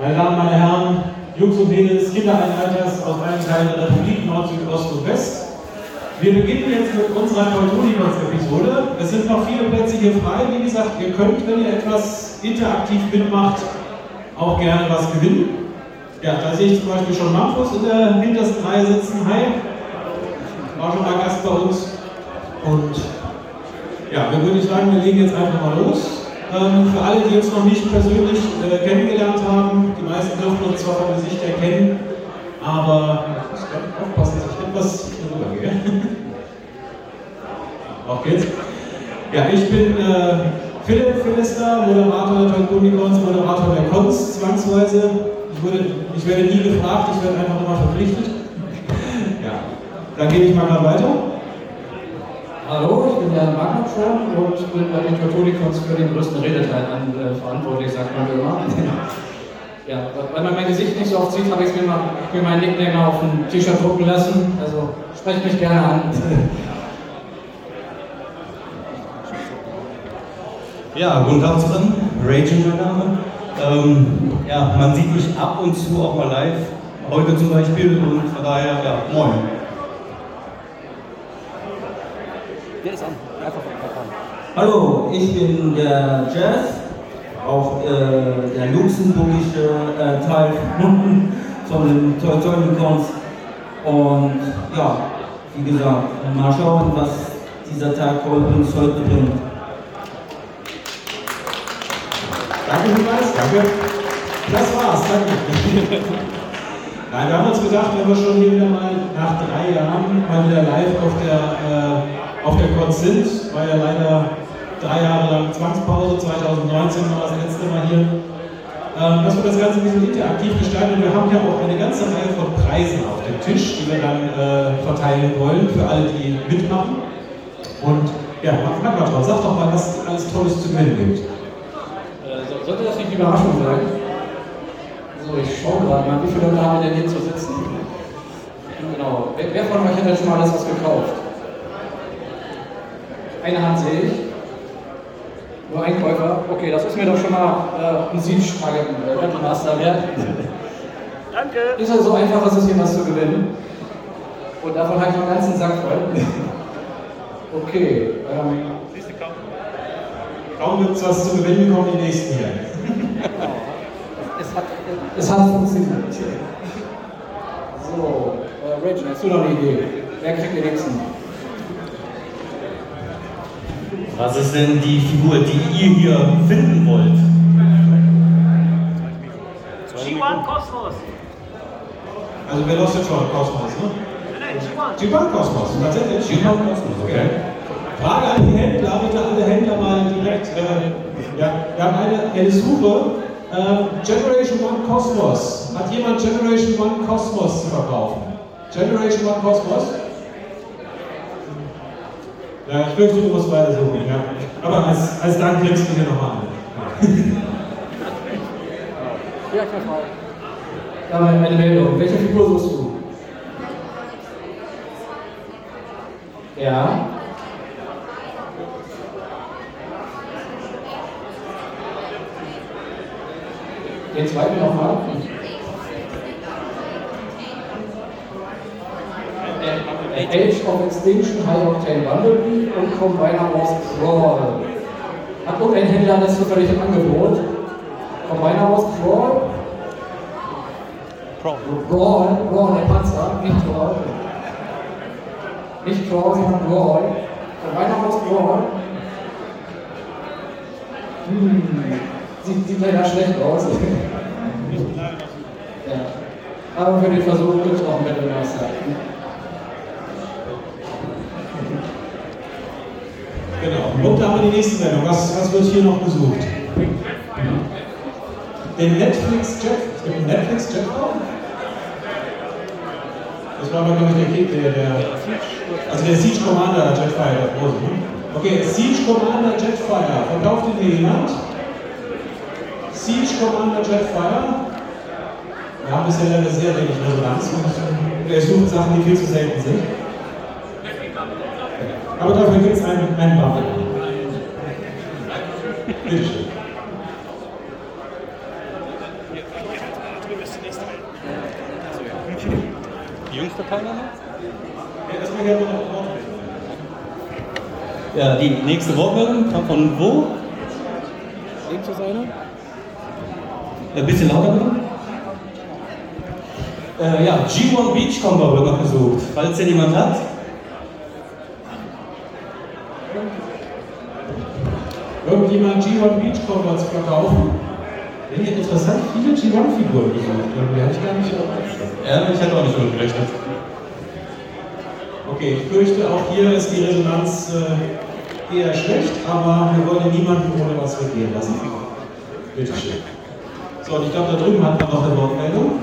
Meine Damen, meine Herren, Jungs und Mädels, Kinder allen Alters aus allen Teilen der Republik, Nord, Süd, Ost und West. Wir beginnen jetzt mit unserer Teutonicons-Episode. Es sind noch viele Plätze hier frei. Wie gesagt, ihr könnt, wenn ihr etwas interaktiv mitmacht, auch gerne was gewinnen. Ja, da sehe ich zum Beispiel schon Mampus in der hintersten Reihe sitzen. Hi, war schon mal Gast bei uns. Und ja, dann würde ich sagen, wir legen jetzt einfach mal los. Ähm, für alle, die uns noch nicht persönlich äh, kennengelernt haben, die meisten dürfen uns zwar vom Gesicht erkennen, aber ich muss aufpassen, dass ich etwas rübergehe. Auch geht's. Ja, ich bin äh, Philipp Philister, Moderator der Teutonicons, Moderator der Cons, zwangsweise. Ich, wurde, ich werde nie gefragt, ich werde einfach immer verpflichtet. ja, dann gehe ich mal weiter. Hallo, ich bin Jan Magnetschon und bin bei den Teutonicons für den größten Redeteil an, äh, verantwortlich, sagt man immer. ja, weil man mein Gesicht nicht so oft sieht, habe ich mir, mal, mir meinen Nickname auf ein T-Shirt drucken lassen. Also sprecht mich gerne an. Ja, guten Tag zusammen. Raging mein Name. Ähm, ja, man sieht mich ab und zu auch mal live. Heute zum Beispiel und von daher, ja, moin. Der ist an. Einfach an. Hallo, ich bin der Jazz, auch äh, der luxemburgische äh, Teil von den Teutonicons. Und ja, wie gesagt, mal schauen, was dieser Tag uns heute bringt. Danke vielmals, danke. Das war's, danke. Nein, wir haben uns gedacht, wenn wir schon hier wieder mal nach drei Jahren mal wieder live auf der äh, auf der Kotz sind. War ja leider drei Jahre lang Zwangspause, 2019 war das letzte Mal hier. Ähm, dass wir das Ganze ein bisschen interaktiv gestalten und wir haben ja auch eine ganze Reihe von Preisen auf dem Tisch, die wir dann äh, verteilen wollen für alle, die mitmachen. Und ja, Magmatron, sag doch mal, was es alles Tolles zu gewinnen gibt. Äh, sollte das nicht die Überraschung sein? So, ich schaue gerade mal, wie viele Leute haben wir denn hier zu sitzen? Genau. Wer, wer von euch hat denn schon mal alles was gekauft? Eine Hand sehe ich. Nur ein Käufer. Okay, das ist mir doch schon mal äh, ein Siebstrage Battle Master wert. Danke. Ist ja so einfach, ist es hier was zu gewinnen. Und davon habe ich noch einen ganzen Sack voll. Okay. Ähm, Kaum gibt es was zu gewinnen, kommen die nächsten hier. es, hat, es hat funktioniert. So, äh, Rachel, hast du noch eine Idee? Wer kriegt den nächsten? Was ist denn die Figur, die ihr hier finden wollt? G1 Kosmos. Also wer läuft jetzt schon? Kosmos, ne? Nein, G1. G1 Kosmos, tatsächlich? G1 Kosmos, okay. Frage an die Händler, bitte alle Händler mal direkt. Äh, ja, wir haben eine, eine Suche. Äh, Generation One Cosmos. Hat jemand Generation One Cosmos zu verkaufen? Generation One Cosmos? Ja, ich fürchte, du musst weiter suchen, ja. Aber als, als Dank kriegst du hier nochmal an. Ja, ich habe ich eine Meldung. Welche Figur suchst du? Ja. Den zweiten nochmal. Age of Extinction, High Octane Bumblebee und Combiner Wars Crawl. Hat irgendein Händler das zufällig im Angebot? Combiner Wars Crawl? Pro. Brawl, Brawl, der Panzer, nicht Brawl. Nicht Brawl, sondern Brawl. Combiner Wars Brawl. Hm, sieht, sieht leider schlecht aus. ja. Aber für den Versuch gibt es auch einen Battle Genau. Und da haben wir die nächste Sendung. Was, was wird hier noch gesucht? Den Netflix Jet. Es gibt einen Netflix Jet Das war aber, glaube ich, der Kick, der, der. Also der Siege Commander Jetfire, große. Ne? Okay, Siege Commander Jetfire. Verkauft ihn hier jemand? Siege Commander Jetfire. Wir haben bisher leider sehr wenig Resonanz und er sucht Sachen, die viel zu selten sind. Aber dafür gibt es einen, einen Buffel. Bitte schön. Die? Ja, die nächste Wortmeldung kommt von wo? Links ist einer. Ein bisschen lauter. Äh, ja, G1 Beach Combo wird noch gesucht, falls der jemand hat. Irgendjemand G1 Beachcomber zu verkaufen? Ihr interessant viele G1-Figuren gesucht irgendwie hätte ich gar nicht. Ja, ich hätte auch nicht damit gerechnet. Okay, ich fürchte, auch hier ist die Resonanz äh, eher schlecht, aber wir wollen niemanden ohne was weggehen lassen. Bitte schön. So, und ich glaube, da drüben hat man noch eine Wortmeldung.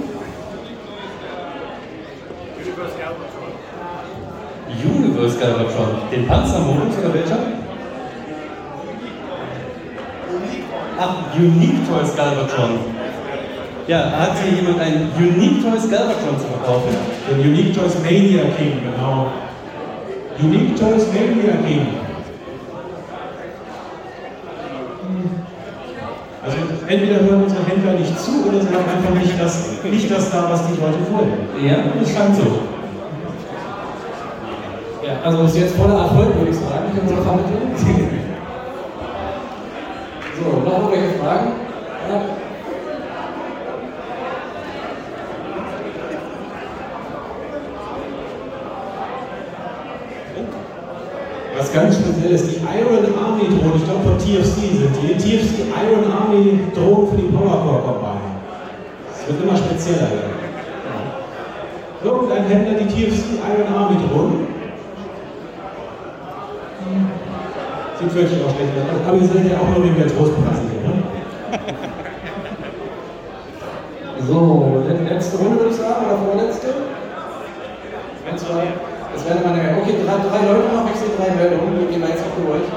Universe Galvatron. Den Panzermodus oder welcher? Ach, Unique Toys Galvatron. Ja, hat hier jemand ein Unique Toys Galvatron zu verkaufen? Den Unique Toys Mania King, genau. Unique Toys Mania King. Also entweder hören unsere Händler nicht zu oder sie haben einfach nicht das, nicht das da, was die Leute wollen. Ja, Das scheint so. Ja, also ist jetzt voller Erfolg, würde ich sagen, in unserer Vermittlung. noch irgendwelche Fragen? Ja. Was ganz speziell ist, die Iron Army Drohnen, ich glaube von TFC sind die, TFC Iron Army Drohnen für die Powercore Combine. Es wird immer spezieller werden. Irgendein Händler die TFC Iron Army Drohnen. Sieht wirklich auch schlecht aus, aber wir sind ja auch nur wegen der Trostpreise hier, ne? So, le- letzte Runde würde ich sagen, oder vorletzte? Wenn zwei. Das wäre meine Okay, drei, drei Leute noch, ich sehe drei Meldungen, die gehen wir jetzt auch durch.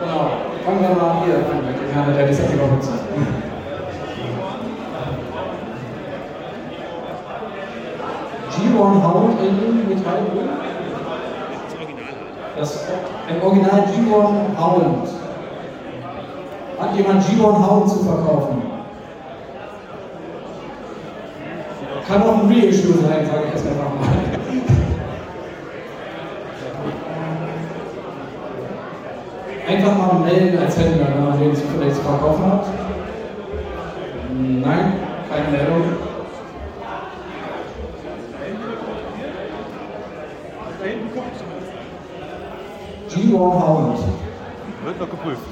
Genau, fangen wir mal hier an Herrn, der die Setting auch nutzt. G1 Hound in Metallgrün. Das ein Original G1 Hound. Hat jemand G1 Hound zu verkaufen? Kann auch ein Reissue sein, sage ich jetzt einfach mal. Einfach mal melden als Händler, wenn man den zufällig zu verkaufen hat. Meldung. G1 Hound. Wird noch geprüft.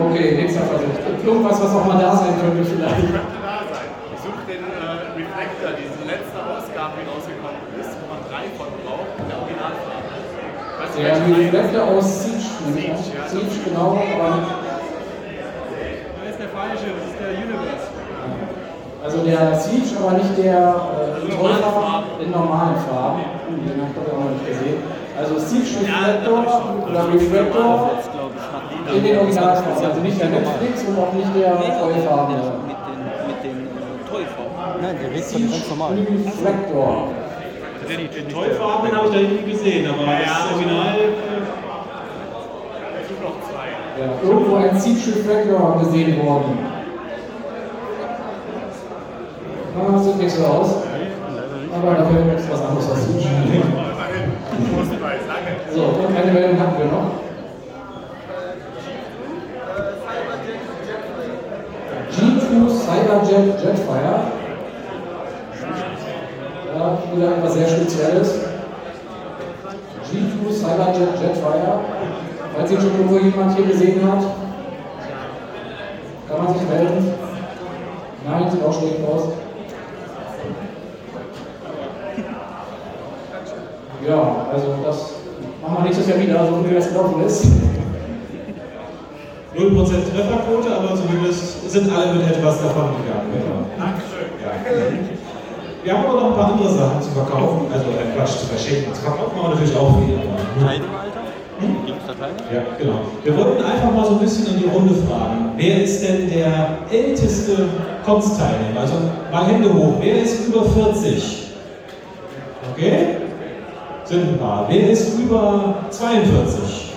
Okay, nächster Versuch. Irgendwas, was auch mal da sein könnte vielleicht. Ich suche den äh, Reflektor, diese letzte Ausgabe, die rausgekommen ist, wo man drei von braucht, in der Originalfarbe. Welche drei? Reflektor aus Siege. Siege, ja. Siege, genau, aber Das ist der falsche, das ist der Universe. Also der Siege, aber nicht der äh, Trollfarben in normalen Farben. Hm, Den habe ich doch auch noch nicht gesehen. Also Siege Reflector oder Reflector in den Originalfarben. Also nicht der Netflix und auch nicht der mit den, den äh. Nein, der redet von ganz normal. Reflector. Den Tollfarben habe ich da irgendwie gesehen, aber das Original. Zwei. Ja, irgendwo ein Siege Reflector gesehen worden. Das sieht nicht so aus. Aber dafür ist was anderes danke. So, und eine Meldung hatten wir noch. G2 Cyberjet Jetfire. Ja, wieder etwas sehr Spezielles. G2 Cyberjet Jetfire. Falls ihn schon irgendwo jemand hier gesehen hat, kann man sich melden. Nein, sieht auch schlecht aus. Ja, also das machen wir nächstes Jahr wieder, so wie das gelaufen ist. 0% Trefferquote, aber zumindest sind alle mit etwas davon gegangen. Dankeschön. Ja. Wir haben aber noch ein paar andere Sachen zu verkaufen, also äh, Quatsch, zu verschenken. Zu verkaufen wir natürlich auch viel. im Alter? Gibt es da Teile? Ja, genau. Wir wollten einfach mal so ein bisschen in die Runde fragen. Wer ist denn der älteste Konzteilnehmer? Also mal Hände hoch. Wer ist über 40? Okay? Paar. Wer ist über 42?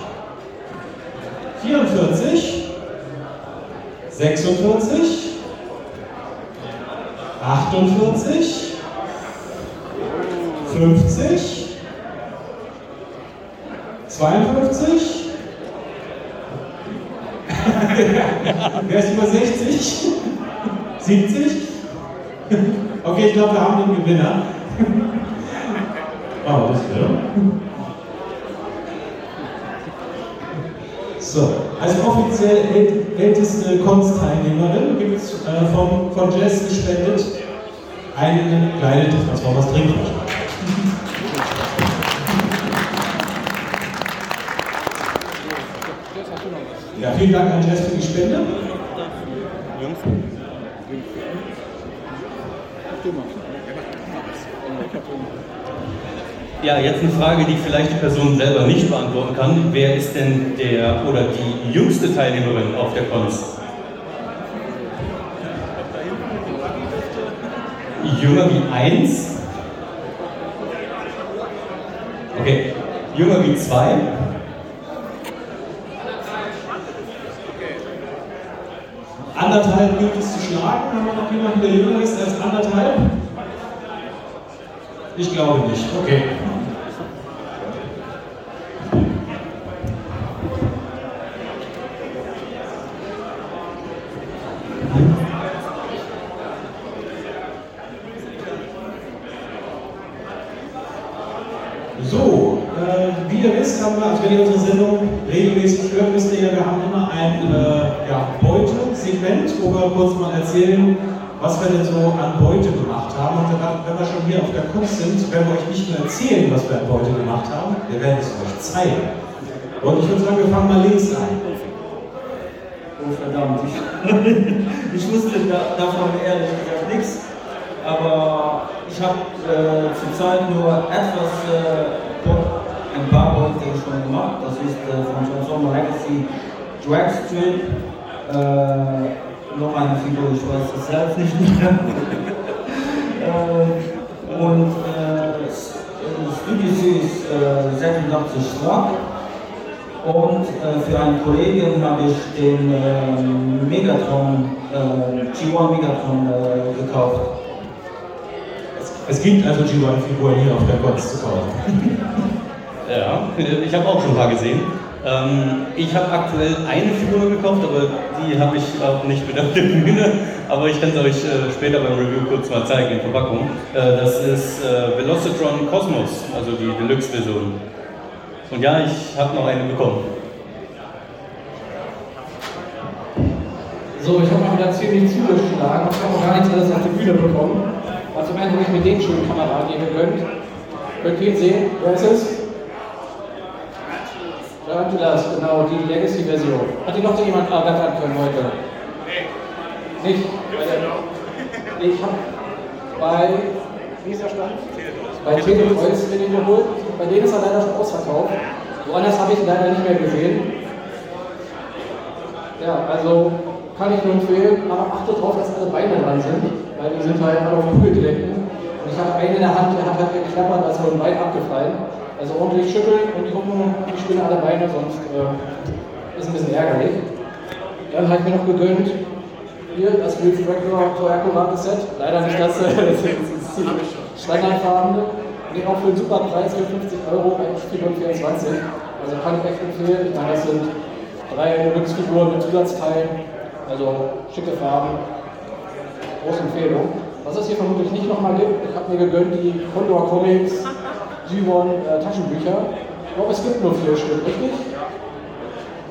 44? 46? 48, 50, 52, wer ist über 60, 70? Okay, ich glaube, wir haben den Gewinner. Oh, das ist So, als offiziell äl- älteste Kunstteilnehmerin gibt es äh, vom, von Jess gespendet eine kleine Transformers Trinkflasche. Ja, vielen Dank an Jess für die Spende. Jungs, Ja, jetzt eine Frage, die vielleicht die Person selber nicht beantworten kann. Wer ist denn der oder die jüngste Teilnehmerin auf der Konst? Jünger wie eins? Okay. Jünger wie zwei? Anderthalb gilt es zu schlagen. Haben wir noch jemanden, der jünger ist als anderthalb? Ich glaube nicht. Okay. So, äh, wie ihr wisst, haben wir, also wenn ihr unsere Sendung regelmäßig hört, wisst ihr ja, wir haben immer ein äh, ja, Beute-Segment, wo wir kurz mal erzählen, was wir denn so an Beute gemacht haben. Und wir wenn wir schon hier auf der Kunst sind, werden wir euch nicht nur erzählen, was wir an Beute gemacht haben, wir werden es euch zeigen. Und ich würde sagen, wir fangen mal links an. Oh verdammt, ich, ich wusste da, davon ehrlich gesagt nichts. Aber ich habe äh, zurzeit nur etwas, äh, ein paar Projekte schon gemacht. Das ist äh, von Transformer Legacy Dragstrip. Äh, noch eine Figur, ich weiß es selbst nicht mehr. äh, und äh, Studio Series äh, 86 Schlag. Und äh, für einen Kollegen habe ich den äh, Megatron, äh, G1 Megatron äh, gekauft. Es gibt also G1-Figuren hier auf der Kunst zu kaufen. Ja, ich habe auch schon ein paar gesehen. Ähm, ich habe aktuell eine Figur gekauft, aber die habe ich auch nicht mit auf der Bühne. Aber ich kann es euch äh, später beim Review kurz mal zeigen in Verpackung. Äh, das ist äh, Velocitron Cosmos, also die Deluxe-Version. Und ja, ich habe noch eine bekommen. So, ich habe mal wieder ziemlich zugeschlagen. Ich habe auch gar nichts alles auf die Bühne bekommen. Also zum einen habe ich mir den schönen Kameraden hier gegönnt. Könnt ihr ihn sehen? Wer ist es? Tarantulas, genau, die Legacy-Version. Hat die noch jemand ergattern können heute? Nee. Nicht? Nee, Ich habe bei, wie ist der Stand? Bei bin ich geholt. Bei denen ist er leider schon ausverkauft. Woanders habe ich ihn leider nicht mehr gesehen. Ja, also kann ich nur empfehlen, aber achtet darauf, dass alle Beine dran sind, weil die sind halt alle auf Kugelgelenken. Und ich habe einen in der Hand, der hat halt geklappert, als wäre ein Bein abgefallen. Also ordentlich schütteln und gucken, die spielen alle Beine, sonst äh, ist ein bisschen ärgerlich. Dann habe ich mir noch gegönnt, hier das Real Fractor Toyaco Set. Leider nicht das, das ist das Standardfarbene. Nee, auch für einen super Preis für 50 Euro, eigentlich 424. Also kann ich echt empfehlen. Ich meine, das sind drei Deluxe-Figuren mit Zusatzteilen. Also schicke Farben. Große Empfehlung. Was es hier vermutlich nicht nochmal gibt, ich habe mir gegönnt die Condor Comics G1 äh, Taschenbücher. Ich glaube, es gibt nur vier Stück, richtig?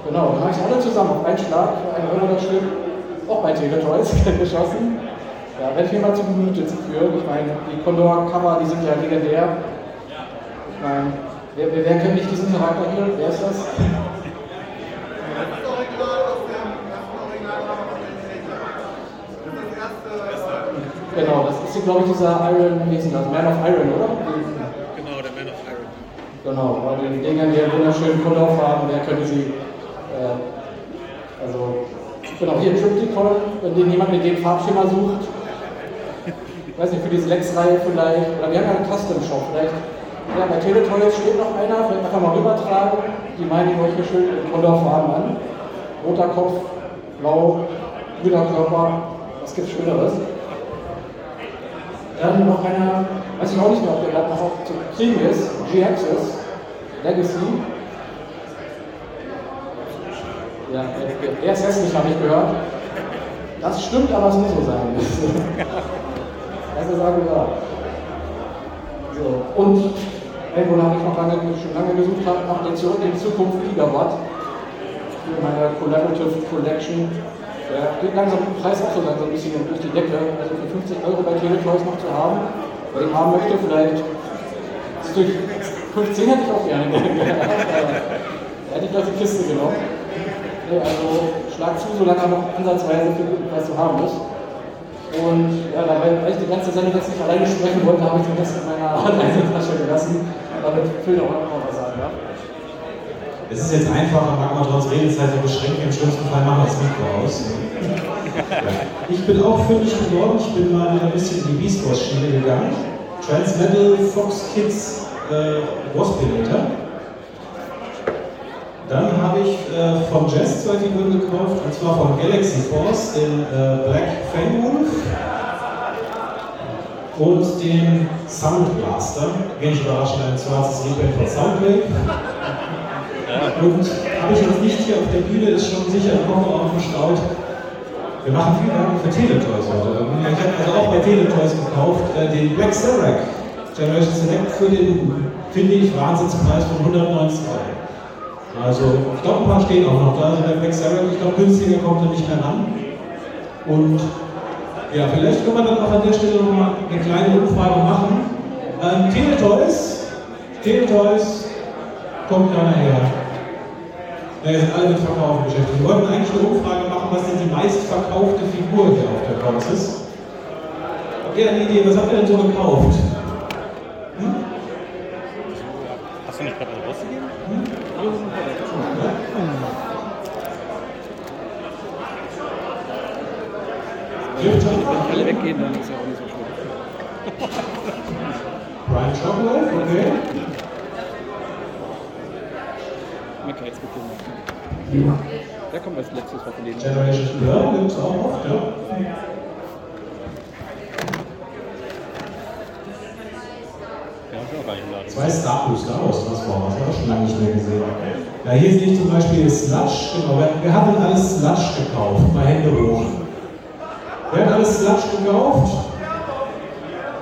Genau, dann habe ich alle zusammen auf einen Schlag für einen Stück. Auch bei Teletoys geschossen. Ja, werde ich mir mal zu Gemüte führen. Ich meine, die Condor-Cover, die sind ja legendär. Ich meine, wer, wer, wer kennt nicht diesen Charakter hier? Wer ist das? Genau, das ist glaube ich, dieser Iron, wie denn das? Man of Iron, oder? Genau, der Man of Iron. Genau, bei den Dingern, die ja wunderschönen Kundauf haben, wer könnte sie. Äh, also, genau, hier Triptychon, wenn den jemand mit dem Farbschema sucht. Ich weiß nicht, für diese Lex-Reihe vielleicht. Oder wir haben ja einen Custom-Shop, vielleicht. Ja, bei Teletoys steht noch einer, vielleicht einfach mal rübertragen. Die meinen die euch hier schön in Kundauf-Farben an. Roter Kopf, blau, grüner Körper. Was gibt's Schöneres? Dann noch einer, weiß ich auch nicht mehr, ob der gerade noch zu kriegen ist, G-Access, Legacy. Ja, er ist hässlich, habe ich gehört. Das stimmt, aber es muss so sein. Das ist gesagt. So, und irgendwo habe ich noch lange, schon lange gesucht habe, nach der Zu- in Zukunft Gigawatt für meine Collaborative Collection. Der geht langsam im Preis auch so langsam ein bisschen durch die Decke. Also für 50 Euro bei Teletoys noch zu haben, wer ihn haben möchte, vielleicht durch 15 hätte ich auch gerne gehabt. Hätte ich gleich die Kiste genommen. Nee, also schlag zu, solange er noch ansatzweise für Preis zu haben ist. Und ja, weil ich die ganze Sendung jetzt nicht alleine sprechen wollte, habe ich den Rest in meiner Reisetasche gelassen, damit Phil auch noch was sagen darf. Es ist jetzt einfacher, mag man trotz Redezeit so beschränkt, im schlimmsten Fall machen wir das Mikro aus. Ich bin auch fündig geworden, ich bin mal wieder ein bisschen in die Beast Wars Schiene gegangen. Transmetal Fox Kids äh, Waspinator. Dann habe ich äh, von Jazz zwei Figuren gekauft, und zwar von Galaxy Force, den äh, Black Fangwolf und den Sound Blaster. Wenig überraschend ein schwarzes Reprint von Soundwave. Und habe ich jetzt nicht hier auf der Bühne, ist schon sicher im Kofferraum verstaut. Wir machen viel Werbung für Teletoys heute. Ich habe also auch bei Teletoys gekauft, äh, den Black Serac Generation Select für den, finde ich, Wahnsinnspreis von 190 Euro. Also, ich glaube, ein paar stehen auch noch da. Also der Black Serac, ich glaube, günstiger kommt er nicht mehr ran. Und ja, vielleicht können wir dann auch an der Stelle nochmal eine kleine Umfrage machen. Ähm, Teletoys, Teletoys, kommt keiner her. Ja, sind alle mit Verkaufen beschäftigt. Wir wollten eigentlich eine Umfrage machen, was denn die meistverkaufte Figur hier auf der Box ist. Habt ihr eine Idee, was habt ihr denn so gekauft? Hm? Hast du nicht gerade eine rausgegeben? Clifton? Wenn alle weggehen, dann ist ja auch nicht so schlimm. Brian Chocolate, okay. Mit jetzt gefunden. Da kommt als letztes was von denen. Generation Blur gibt es auch oft, ja. Zwei Star Wars, Star Wars Transformers, habe ich schon lange nicht mehr gesehen. Ja, hier sehe ich zum Beispiel Sludge, genau. Wer, wer hat denn alles Sludge gekauft? Mal Hände hoch. Wer hat alles Sludge gekauft?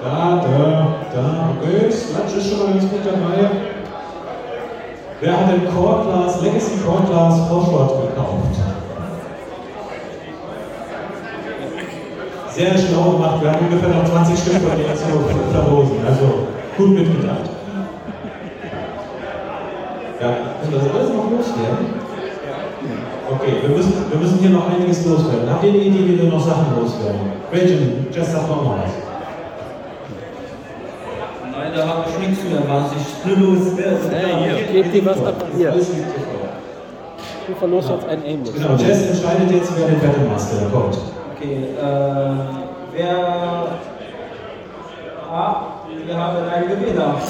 Da, da, da, okay. Sludge ist schon mal ganz gut dabei. Wer hat den Core Class, Legacy Core Class Forshot gekauft? Sehr schlau gemacht, wir haben ungefähr noch 20 Stück denen zu verlosen. Also gut mitgedacht. Ja, können das alles noch loswerden? Okay, wir müssen, wir müssen hier noch einiges loswerden. Habt ihr eine Idee, wie wir noch Sachen loswerden? Benjamin, sagt doch noch was. Da habe ich nichts mehr, was ich nur loswerde. Gebt dir was ab. Hier, du verlost jetzt einen Aimless. Genau, Jess entscheidet jetzt, wer den Battlemaster kommt. Okay, äh, wer. Ah, wir haben einen Gewinner.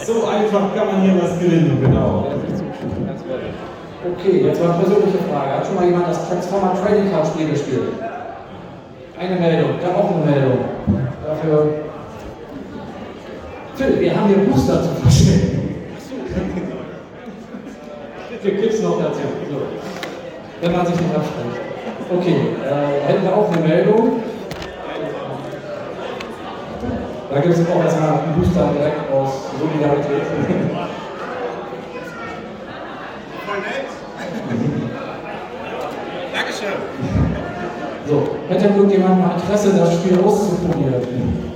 So einfach kann man hier was gewinnen, genau. Okay, jetzt mal eine persönliche Frage. Hat schon mal jemand das Transformer Trading Card Spiel gespielt? Eine Meldung, dann auch eine Meldung. Dafür. Phil, wir haben hier Booster zu verschenken. Bitte gibt's noch dazu. So. Wenn man sich nicht abspricht. Okay, äh, hätten wir auch eine Meldung. Da gibt es auch erstmal einen Booster direkt aus Solidarität. Voll nett. Dankeschön. So, hätte irgendjemand mal Interesse, das Spiel auszuprobieren?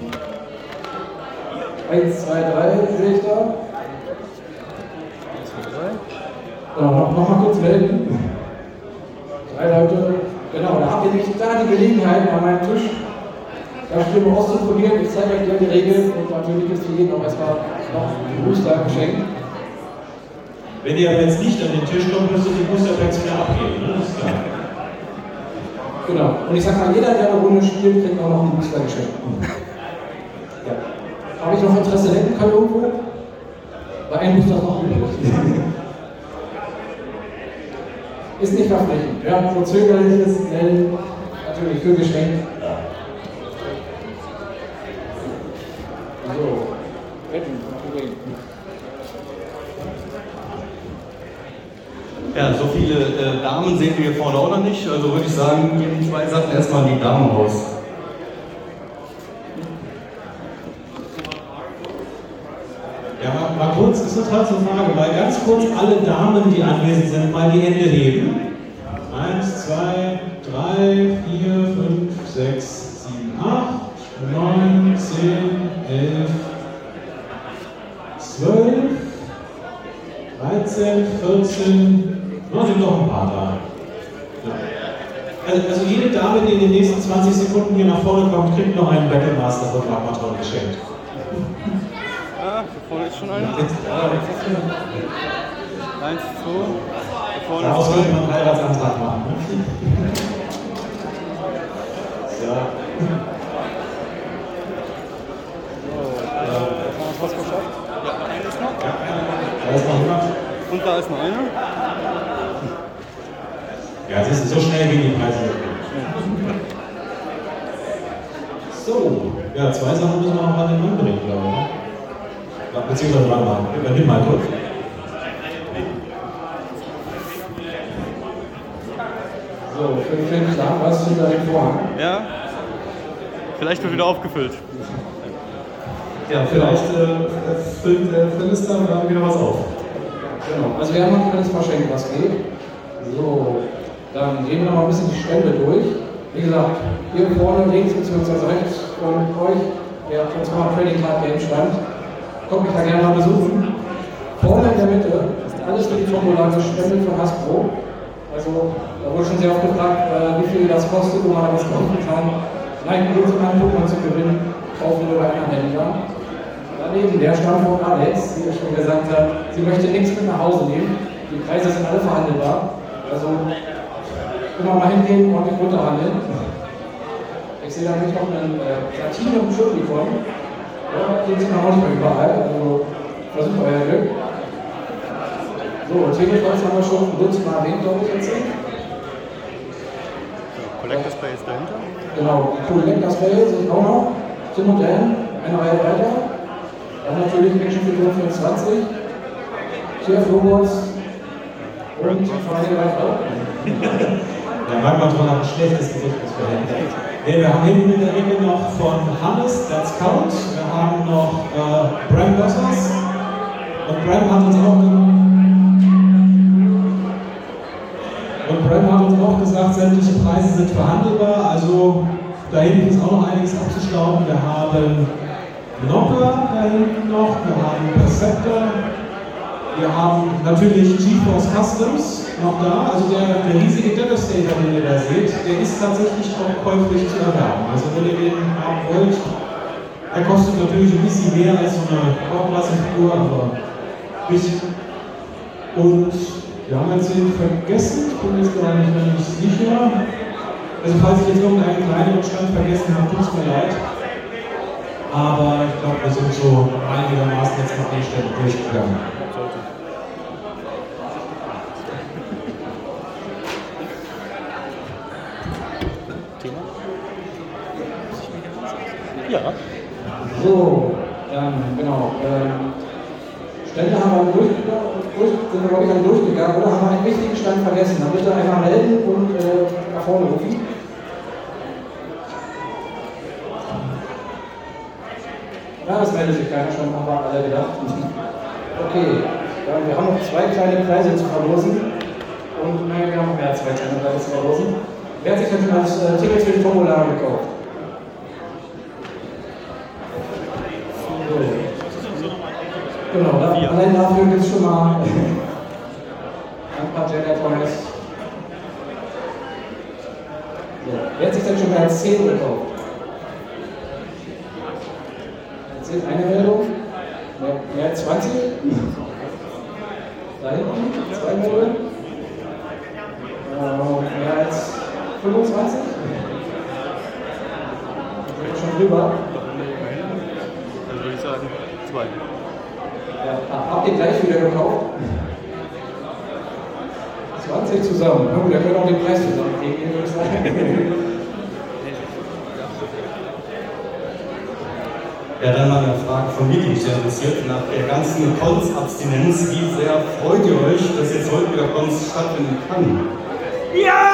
Eins, zwei, drei, sehe ich da. Genau, noch, noch mal kurz melden. Drei Leute. Genau, da habt ihr nämlich da die Gelegenheit an meinem Tisch, das Spiel mal auszuprobieren. Ich zeige euch gerne die Regeln und natürlich ist für jeden auch erstmal noch ein Booster geschenkt. Wenn ihr aber jetzt nicht an den Tisch kommt, müsst ihr die Booster Packs wieder abgeben, ne? Das ist klar. Genau. Und ich sag mal, jeder, der eine Runde spielt, kriegt auch noch einen Booster geschenkt. Habe ich noch Interesse Interessenten können irgendwo? Bei einem muss das noch übrig. ist nicht verpflichtend. Ja, so zögerlich ist schnell natürlich für Geschenk. So, Edwin, Problem. Ja, so viele äh, Damen sehen wir hier vorne auch noch nicht. Also würde ich sagen, gehen die zwei Sachen erstmal an die Damen raus. Ist eine zur Frage, weil ganz kurz alle Damen, die anwesend sind, mal die Hände heben. Eins, zwei, drei, vier, fünf, sechs, sieben, acht, neun, zehn, elf, zwölf, dreizehn, vierzehn, noch sind noch ein paar da. Also, also jede Dame, die in den nächsten 20 Sekunden hier nach vorne kommt, kriegt noch einen Battle Master von Magmatron geschenkt. Ah, hier vorne ist schon einer. Ja, Eins, zwei. Hier vorne ist zwei. einen Heiratsantrag machen. Ne? Ja. Es fast geschafft? Ja, einer ist noch. Da ist noch jemand. Und da ist noch einer. Ja, siehst du, so schnell gehen die Preise. So, ja, zwei Sachen müssen wir noch an den Mann bringen, glaube ich. Beziehungsweise warte mal, übernimm mal kurz. So, den Film klar, was ist hinter dem Vorhang? Ja. Vielleicht wird wieder aufgefüllt. Ja, vielleicht äh, füllt äh, Phyllis dann wieder was auf. Genau, also wir haben noch alles verschenkt, was geht. So, dann gehen wir noch mal ein bisschen die Stände durch. Wie gesagt, hier vorne links bzw. rechts von euch, der Transformer Trading Card Game stand. Kommt mich da gerne mal besuchen. Vorne in der Mitte ist alles für die Tombola gespendet von Hasbro. Also, da wurde schon sehr oft gefragt, äh, wie viel das kostet, wo man da was kaufen kann. Nein, nur zum Angucken und zum Gewinnen kaufen wir bei einem Händler. Daneben der Stand von Alex, die ja schon gesagt hat, sie möchte nichts mit nach Hause nehmen. Die Preise sind alle verhandelbar. Also immer mal hingehen und ordentlich runterhandeln. Ich sehe da nämlich noch einen äh, Platinum Schullikon. Ja, sieht man auch nicht mehr überall. Also versucht euer Glück. So, Telefonz haben wir schon ein Dutzend Mal erwähnt, glaube ich, erzählt. Collector Space dahinter. Genau, die Collector sehe ich auch noch. Tim und Dan, eine Reihe weiter. Dann natürlich Actionfiguren 24. Chef Robots. Und Freunde gleich auch. Der Magmatron hat ein schlechtes Gedächtnisverhältnis. Nee, wir haben hinten in der Ecke noch von Hannes, der Scout. Wir haben noch äh, Bram Gossers. Und Bram hat uns auch und Bram hat uns auch gesagt, sämtliche Preise sind verhandelbar. Also da hinten ist auch noch einiges abzustauben. Wir haben Nopper da hinten noch, wir haben Perceptor, wir haben natürlich GeForce Customs noch da, also der, der riesige Devastator, den ihr da seht, der ist tatsächlich auch käuflich zu erwerben. Also wenn ihr den haben wollt, er kostet natürlich ein bisschen mehr als so eine Hauptlassenfigur, aber bisschen. Und wir haben jetzt den vergessen, ich bin jetzt gerade nicht mehr nicht sicher. Also falls ich jetzt irgendeinen kleineren Stand vergessen habe, tut es mir leid. Aber ich glaube, wir sind so einigermaßen jetzt nach den Ständen durchgegangen. Ja. So, dann genau. Ähm, Stände haben wir durch, durch, sind wir, glaube ich, dann durchgegangen oder haben wir einen wichtigen Stand vergessen? Dann bitte einmal melden und äh, nach vorne rufen. Ja, es meldet sich keiner schon, haben wir alle gedacht. Okay, dann, wir haben noch zwei kleine Preise zu verlosen. Und nein, wir haben noch mehr als zwei kleine Preise zu verlosen. Wer hat sich denn schon das äh, Ticket für die Tombola gekauft? Genau, da, allein dafür gibt es schon mal ein paar Jedi Toys. So, wer hat sich denn schon mehr als 10 gekauft? Erzählt eine Meldung? Mehr, als 20? Da hinten? Zwei Meldungen? Äh, mehr als 25? Sind wir schon drüber? Also würde ich sagen, zwei. Ja, habt ihr gleich wieder gekauft? 20 zusammen. Na gut, da können wir auch den Preis zusammen kriegen, würde ich sagen. Ja, dann mal eine Frage von mir, die mich interessiert. Nach der ganzen Cons-Abstinenz, wie sehr freut ihr euch, dass jetzt heute wieder Cons stattfinden kann? Ja!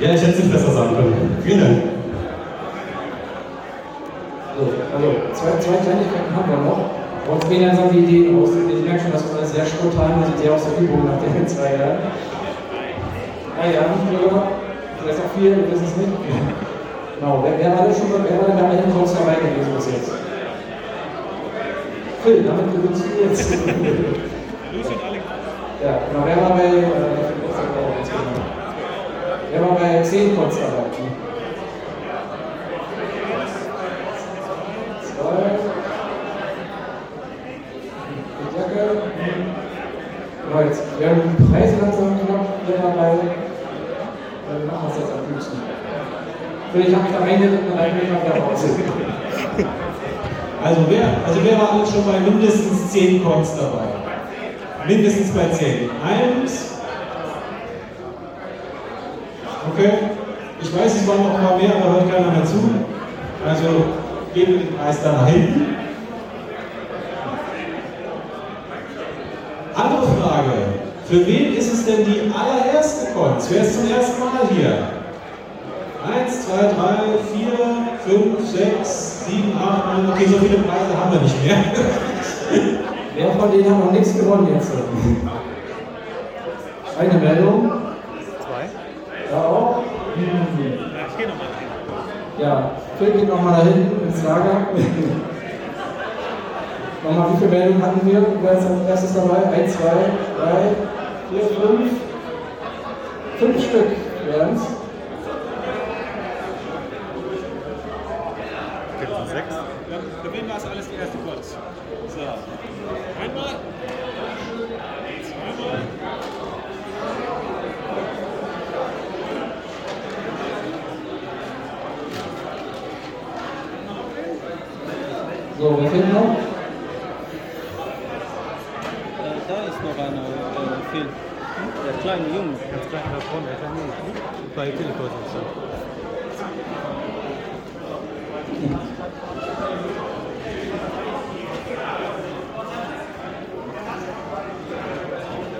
Ja, ich hätte es nicht besser sagen können. Vielen Dank. So, also zwei, zwei Kleinigkeiten haben wir noch. Und gehen langsam die Ideen aus. Ich merke schon, dass wir alles sehr spontan sind, sehr aus der Übung nach den zwei Jahren. Ah ja, Bürger, vielleicht auch viel, wir wissen es nicht. Genau, wer, wer war denn schon wer war denn bei allen Calls dabei gewesen bis jetzt? Phil, damit gewinnst du jetzt. ja, genau, wer war bei, äh, wer war bei 10 Calls dabei? Zwei. Die Jacke. Genau, jetzt werden die Preise langsam knapp wieder dabei. Dann machen wir es jetzt am liebsten. Ich habe mich da reingeritten und dann ich mal wieder raus. Also wer, also wer war alles schon bei mindestens 10 Cons dabei? Mindestens bei 10. Eins. Okay. Ich weiß, es waren noch ein paar mehr, aber hört keiner mehr zu. Also geben wir den Preis da nach hinten. Für wen ist es denn die allererste Cons? Wer ist zum ersten Mal hier? 1, 2, 3, 4, 5, 6, 7, 8, 9. Okay, so viele Preise haben wir nicht mehr. Wer von denen hat noch nichts gewonnen jetzt? Eine Meldung? Zwei. Ja, auch? Ja, ich geh nochmal. Ja, Phil geht nochmal da hinten ins Lager. nochmal, wie viele Meldungen hatten wir? Wer ist als erstes dabei? 1, 2, 3, hier fünf, fünf Stück wären es. Sechs. Für wen war es alles die erste Box? Einmal. Zweimal. So, wir Bei Telekursen ist.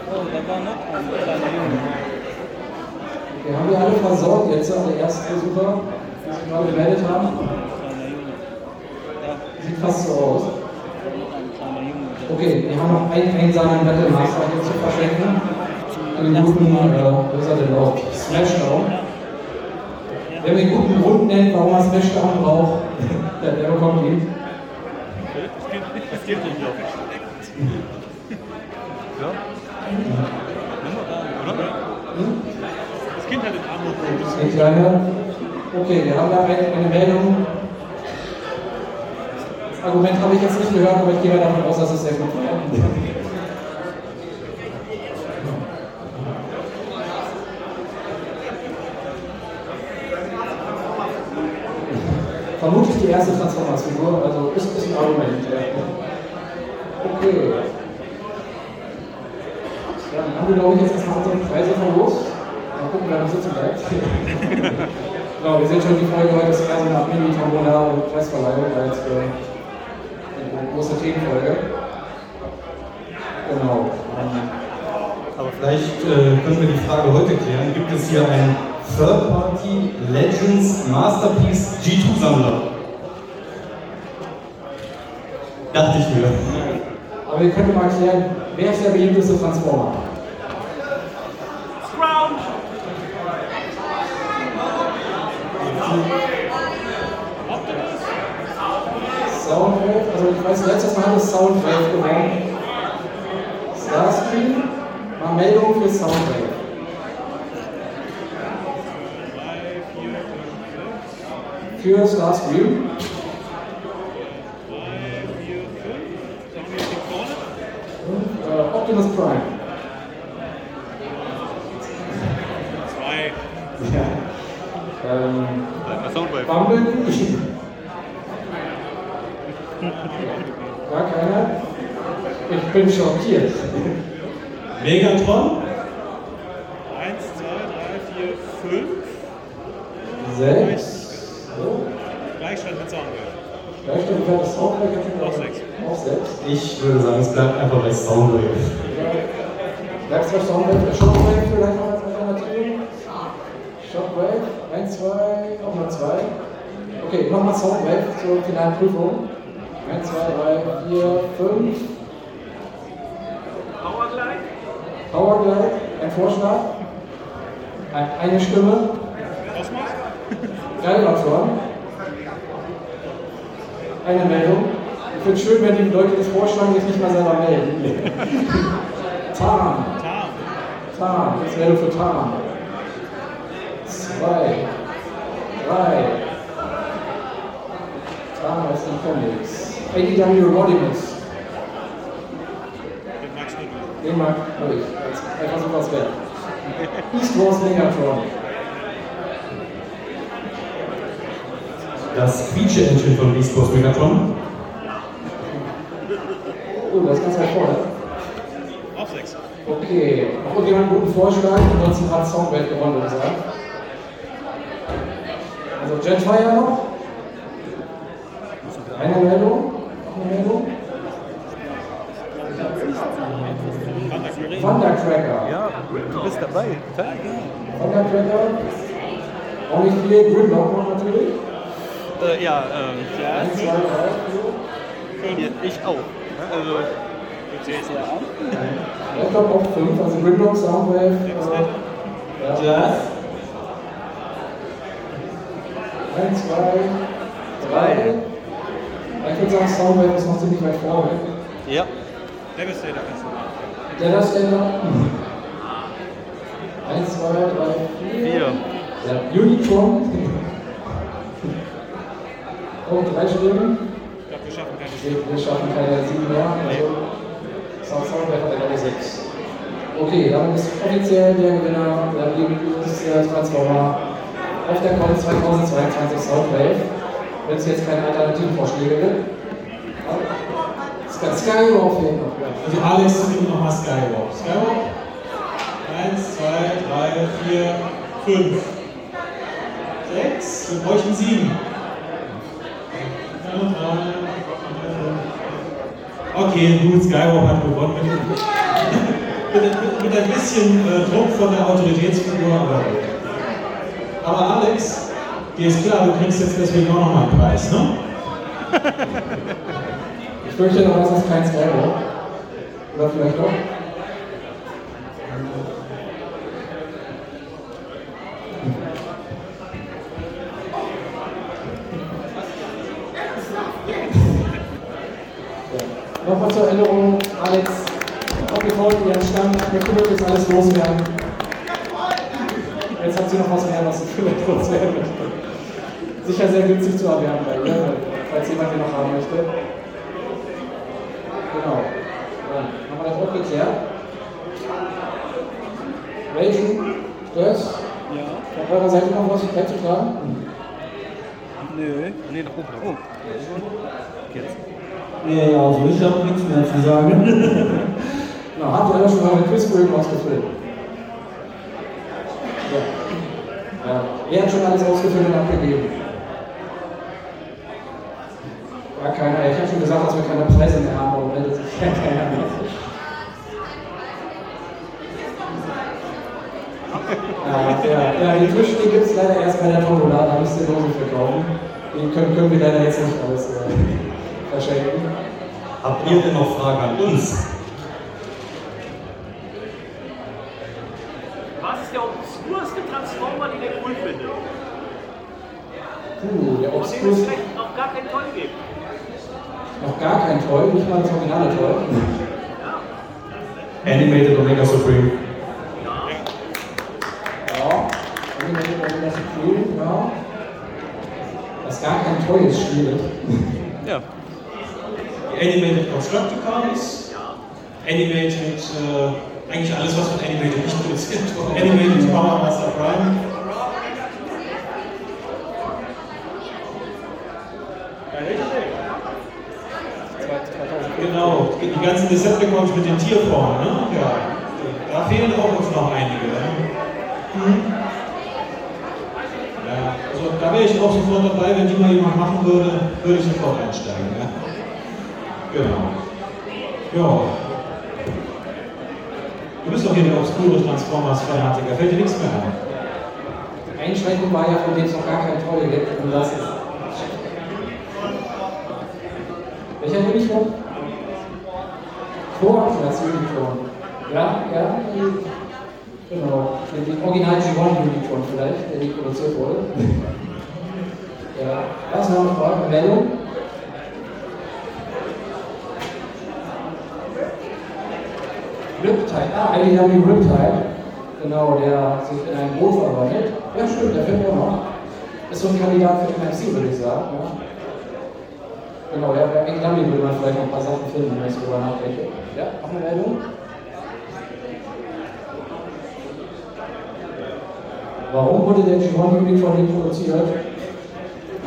Oh, da war noch ein kleiner Junge. Wir haben wir alle versorgt jetzt, alle Erstversucher, die sich gerade gemeldet haben. Sieht fast so aus. Okay, wir haben noch einen einsamen Battle Master hier zu verschenken. Einen guten, äh, was ist er denn auch? Smashdown. Wer mir einen guten Grund nennt, warum er Smashdown braucht, der, der bekommt ihn. Das geht, das geht nicht, glaube ich. Ja? Oder? Das Kind hat den Arm Ein kleiner. Okay, wir haben da eine, eine Meldung. Das Argument habe ich jetzt nicht gehört, aber ich gehe mal davon aus, dass es sehr gut war. Vermutlich die erste Transformationsfigur, also ist, ist ein Argument. Okay. Dann haben wir, glaube ich, jetzt erstmal unsere Preise verlost. Mal gucken, wer noch sitzen bleibt. genau, wir sehen schon, die Folge heute ist eher so eine Art Mini-Tombola und Preisverleihung als äh, eine große Themenfolge. Genau. Aber vielleicht äh, können wir die Frage heute klären. Gibt es hier einen Third-Party Legends Masterpiece G2-Sammler? Dachte ich mir. aber wir können mal klären, wer ist der beliebteste Transformer? Soundwave, also ich weiß, letztes Mal hat es Soundwave gewonnen. Starscream, mal Meldung für Soundwave. für Stars Starscream. Und äh, Optimus Prime. Zwei. Ja. Ähm, Bumblebee. Gar keiner? Ich bin schockiert. Megatron? 1, 2, 3, 4, 5. 6. Gleichstand mit Soundwave. Gleichstand mit das Soundwave. Auf sechs. Auf sechs. Ich würde sagen, es bleibt einfach bei Soundwave. Bleibst du bei Soundwave? Shockwave vielleicht noch als Alternative? Shockwave. Eins, zwei, nochmal zwei. Okay, nochmal Soundwave zur finalen Prüfung. Eins, zwei, drei, vier, fünf. Powerglide? Powerglide, ein Vorschlag. Ein, eine Stimme. Kosmos? Galvatron. Eine Meldung. Ich finde es schön, wenn die Leute das vorschlagen, sich nicht mal selber melden. Tarn. Tarn. Tarn. Das Meldung für Tarn. Zwei. Drei. Tarn aus den Comics. ADW Rodimus. Den mag ich. Einfach so was wert. East Wars Megatron. Das Feature-Engine von Beast Wars Megatron. Oh, das ist ganz weit vorne. Auf sechs. Okay, noch irgendjemand einen guten Vorschlag? Ansonsten hat Soundwave gewonnen, würde ich sagen. Also Jetfire noch? Eine Meldung? Noch eine Meldung? Thundercracker. Ja, du bist dabei. Thundercracker. Auch nicht viel. Gridlock noch natürlich. Äh, ja, ähm, ja. Ich auch. Also, Du zählst ja an. Ich glaube auch fünf. Also Gridlock, Soundwave. Äh, ja. Jazz, Eins, zwei, drei. Ich würde sagen, Soundwave ist noch ziemlich weit vorne. ja. Devastator kannst du. Devastator. Eins, zwei, drei, vier. Vier. Ja, Unicorn. Punkt 3 Stimmen. Ich glaube, wir schaffen keine Stimmen. Wir schaffen keine sieben mehr. Also, Samsung wäre der Nummer sechs. Okay, dann ist offiziell der Gewinner der Lieblings Transformer auf der Con 2022 Soundwave. Wenn es jetzt keine alternativen Vorschläge gibt. Skywalk fehlt also noch. Also Alex, bitte nochmal Skywalk. Skywalk? 1, 2, 3, 4, 5, 6. Wir bräuchten 7. Okay, gut, Skywalk hat gewonnen. Mit, mit, mit ein bisschen äh, Druck von der Autoritätsfigur, aber. Aber Alex, dir ist klar, du kriegst jetzt deswegen auch nochmal einen Preis, ne? Ich fürchte noch, das ist kein Skywalk. Oder vielleicht doch? Nochmal zur Erinnerung, Alex, abgefolgt ihren Stand, der Kubik ist alles loswerden. Jetzt hat sie noch was mehr, was sie vielleicht loswerden möchte. Sicher sehr günstig zu erwerben bei ihr, falls jemand den noch haben möchte. Genau. Dann haben wir das auch geklärt. Welchen? Das? Ja. Von eurer Seite noch was beizutragen? Nö. Nee, da oben. Oh. Jetzt. Nee, also ich habe nichts mehr zu sagen. Na, habt ihr alle schon eure Quizbögen ausgefüllt? Ja. ja. Wer hat schon alles ausgefüllt und abgegeben? Ja, keiner. Ich habe schon gesagt, dass wir keine Preise mehr haben, aber meldet sich ja keiner mehr. Ja, ja, die Tisch, die gibt es leider erst bei der Tombola, da müsst ihr Dosen verkaufen. Die können, können wir leider jetzt nicht alles äh, verschenken. Habt ihr denn noch Fragen an uns? Was ist der obskurste Transformer, den ihr cool findet? Puh, der Von dem Obskus, es vielleicht noch gar kein Toll gibt. noch gar kein Toy, nicht mal das originale Toy. Animated Omega Supreme. Ja, Animated Omega Supreme, ja. Das gar kein Toy ist schwierig. Ja. Animated Constructicons. Animated, äh, eigentlich alles, was von Animated nicht produziert wurde. Animated Power Master Prime. Genau, die ganzen Decepticons mit den Tierformen, ne? Ja. Da fehlen auch uns noch einige. Ne? Mhm. Ja, also da wäre ich auch sofort dabei, wenn die mal jemand machen würde, würde ich sofort einsteigen. Ja? Genau. Ja. Du bist doch hier der obskure Transformers-Fanatiker, fällt dir nichts mehr ein? Die Einschränkung war ja, von denen es noch gar keine Treue gibt. Und das ist. Welcher Uniform? Vorklasse Uniform. Ja, ja, die, genau. Den Original G1 Uniform vielleicht, der nicht produziert wurde. ja. Was noch eine Frage? Meldung? Riptide, ah, IDW Riptide, genau, der sich in einen Boot verwandelt. Ja, stimmt, der Film auch noch. Ist so ein Kandidat für MMC, würde ich sagen. Ja. Genau, ja, bei IDW würde man vielleicht noch ein paar Sachen finden, wenn ich darüber nachdenke. Ja, noch eine Meldung? Warum wurde der G1 Unit von ihm produziert?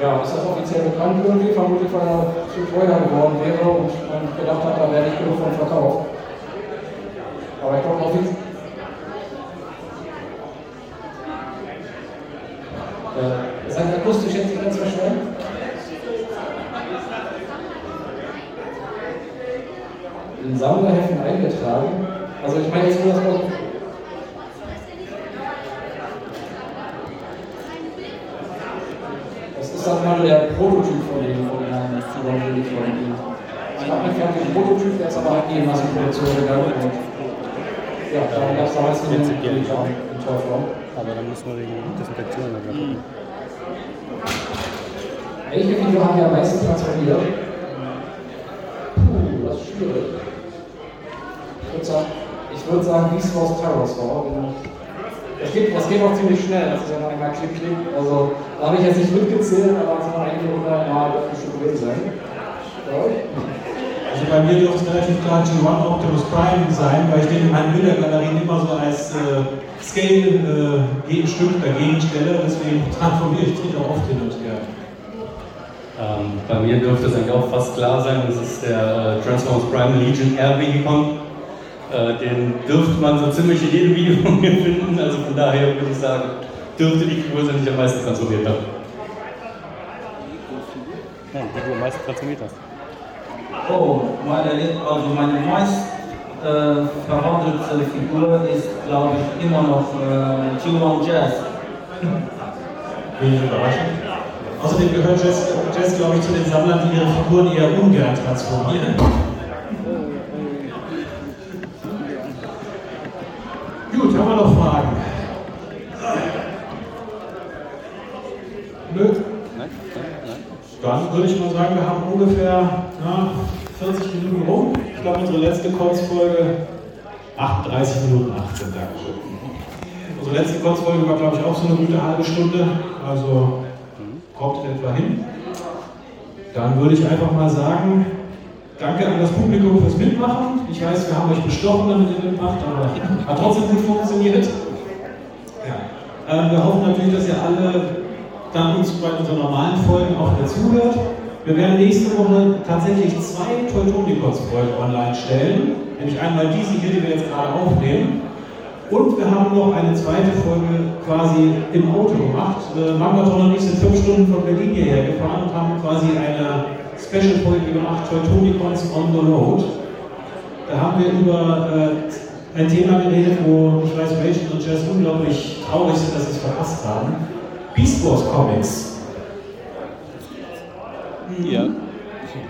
Ja, ist das offiziell bekannt irgendwie, vermutlich weil er zu teuer geworden wäre und man gedacht hat, da werde ich genug von verkauft. Aber ich glaube, offiziell. Äh, ist halt akustisch jetzt ganz verstanden? In Sammlerheften eingetragen. Also ich meine jetzt nur das Wort. Das ist dann mal der Prototyp von dem originalen Zugang von ihm. Ich habe einen fertigen Prototyp, der ist aber halt in Massenproduktion gegangen. Ja, da gab es damals einen Prinzipiell in schon. Torform. Aber dann müssen wir wegen Desinfektion dann gucken. Welche Video haben wir am meisten transferiert? Puh, das ist schwierig. Ich würde sagen, ich würde sagen Beast Wars Terrorsaur. Das geht, das geht auch ziemlich schnell, das ist ja noch einmal klick, klick. Also, da habe ich jetzt nicht mitgezählt, aber es noch einige hundert Mal dürften schon gewesen sein. Bei euch? Bei mir dürfte es relativ klar G1 Optimus Prime sein, weil ich den in meinen Bildergalerien immer so als äh, Scale-Gegenstück dagegen stelle. Deswegen transformiere ich den auch oft hin und her. Ähm, bei mir dürfte es eigentlich auch fast klar sein, das ist der äh, Transformers Prime Legion R Vehicon. Äh, den dürfte man so ziemlich in jedem Video von mir finden, also von daher würde ich sagen, dürfte die Figur sein, die ich am meisten transformiert habe. Ja, die du am meisten transformiert hast. Oh, meine, also meine meist äh, verwandelte Figur ist, glaube ich, immer noch äh, G1 Jazz. Wenig überraschend. Außerdem gehört Jess, Jess glaube ich, zu den Sammlern, die ihre Figuren eher ungern transformieren. Gut, haben wir noch Fragen? Nö? Nein? Nein? Nein? Dann würde ich mal sagen, wir haben ungefähr na, 40 Minuten rum. Ich glaube, unsere letzte Kurzfolge 38 Minuten 18, Dankeschön. Unsere letzte Kurzfolge war, glaube ich, auch so eine gute halbe Stunde. Also kommt etwa hin. Dann würde ich einfach mal sagen, danke an das Publikum fürs Mitmachen. Ich weiß, wir haben euch bestochen, damit ihr mitmacht, aber hat trotzdem gut funktioniert. Ja. Ähm, wir hoffen natürlich, dass ihr alle dann uns bei unseren normalen Folgen auch wieder zuhört. Wir werden nächste Woche tatsächlich zwei Teutonicons-Folgen online stellen. Nämlich einmal diese hier, die wir jetzt gerade aufnehmen. Und wir haben noch eine zweite Folge quasi im Auto gemacht. Äh, Magmaton und ich sind fünf Stunden von Berlin hierher gefahren und haben quasi eine Special-Folge gemacht, Teutonicons on the Road. Da haben wir über äh, ein Thema geredet, wo ich weiß, Rachel und Jess unglaublich traurig sind, dass sie es verpasst haben. Beast Wars Comics. Ja.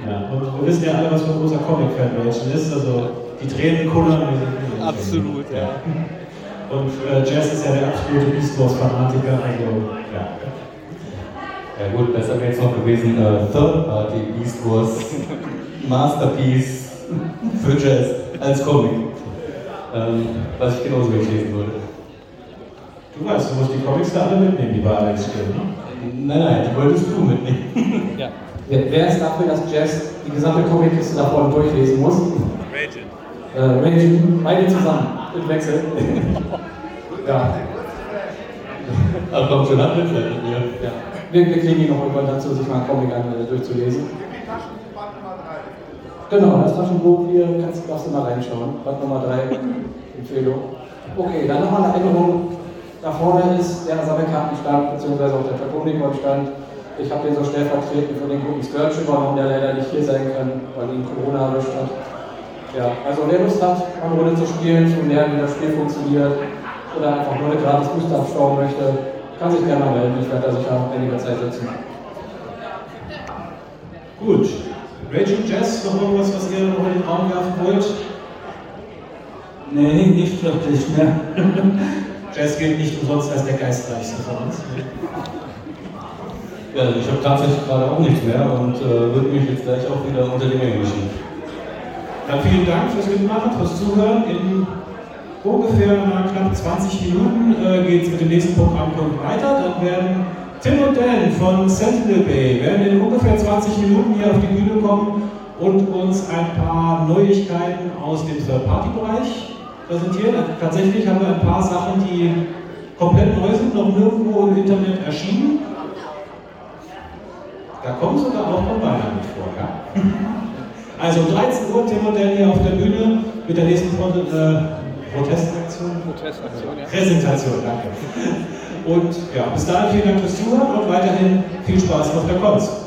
Ja, und wir wissen ja alle, was für ein großer Comic-Fan ist. Also die Tränen kullern. Absolut, ja. Und äh, Jess ist ja der absolute Beast Wars-Fanatiker. Also, ja. Ja gut, besser wäre jetzt noch gewesen, äh, Third Party Beast Wars Masterpiece für Jazz als Comic. Ähm, was ich genauso weglesen würde. Du weißt, du musst die Comics da alle mitnehmen, die bei Alex stehen. Ne? Nein, nein, die wolltest du mitnehmen. Ja. Wer, wer ist dafür, dass Jess die gesamte Comic-Kiste davon durchlesen muss? Rachel. Äh, Rachel, beide zusammen, im Wechsel. ja. Aber komm schon ab mit mit mir. ja. Wir, wir kriegen ihn noch irgendwann dazu, sich mal einen Comic an, äh, durchzulesen. Genau, das Taschenbuch hier, kannst, darfst du mal reinschauen. Band Nummer 3, Empfehlung. Okay, dann nochmal eine Erinnerung Da vorne ist der Sammelkartenstand bzw. auch der Platonikon-Stand. Ich habe den so stellvertretend für den guten übernommen, der leider nicht hier sein kann, weil ihn Corona erwischt hat. Ja, also wer Lust hat, eine Runde zu spielen, zu lernen, wie das Spiel funktioniert oder einfach nur eine gratis Booster abstauben möchte, kann sich gerne mal melden. Ich werde da sicher einige Zeit sitzen. Gut. Raging Jazz, noch irgendwas, was ihr noch in den Raum werfen wollt? Nee, nicht wirklich mehr. Jazz gilt nicht umsonst als der geistreichste von uns. Ja, ich habe tatsächlich gerade auch nichts mehr und äh, würde mich jetzt gleich auch wieder unter die Menge mischen. Dann vielen Dank fürs Mitmachen, fürs Zuhören. In ungefähr knapp 20 Minuten äh, geht es mit dem nächsten Programmpunkt weiter. Dann werden Tim und Dan von Sentinel Bay werden in ungefähr 20 Minuten hier auf die Bühne kommen und uns ein paar Neuigkeiten aus dem Third-Party-Bereich präsentieren. Also tatsächlich haben wir ein paar Sachen, die komplett neu sind, noch nirgendwo im Internet erschienen. Da kommt sogar auch Bayern mit vor. Ja? Also um 13 Uhr Dan hier auf der Bühne mit der nächsten äh, Protestaktion. Protestaktion, ja. Präsentation, danke. Und ja, bis dahin vielen Dank fürs Zuhören und weiterhin viel Spaß auf der Konz.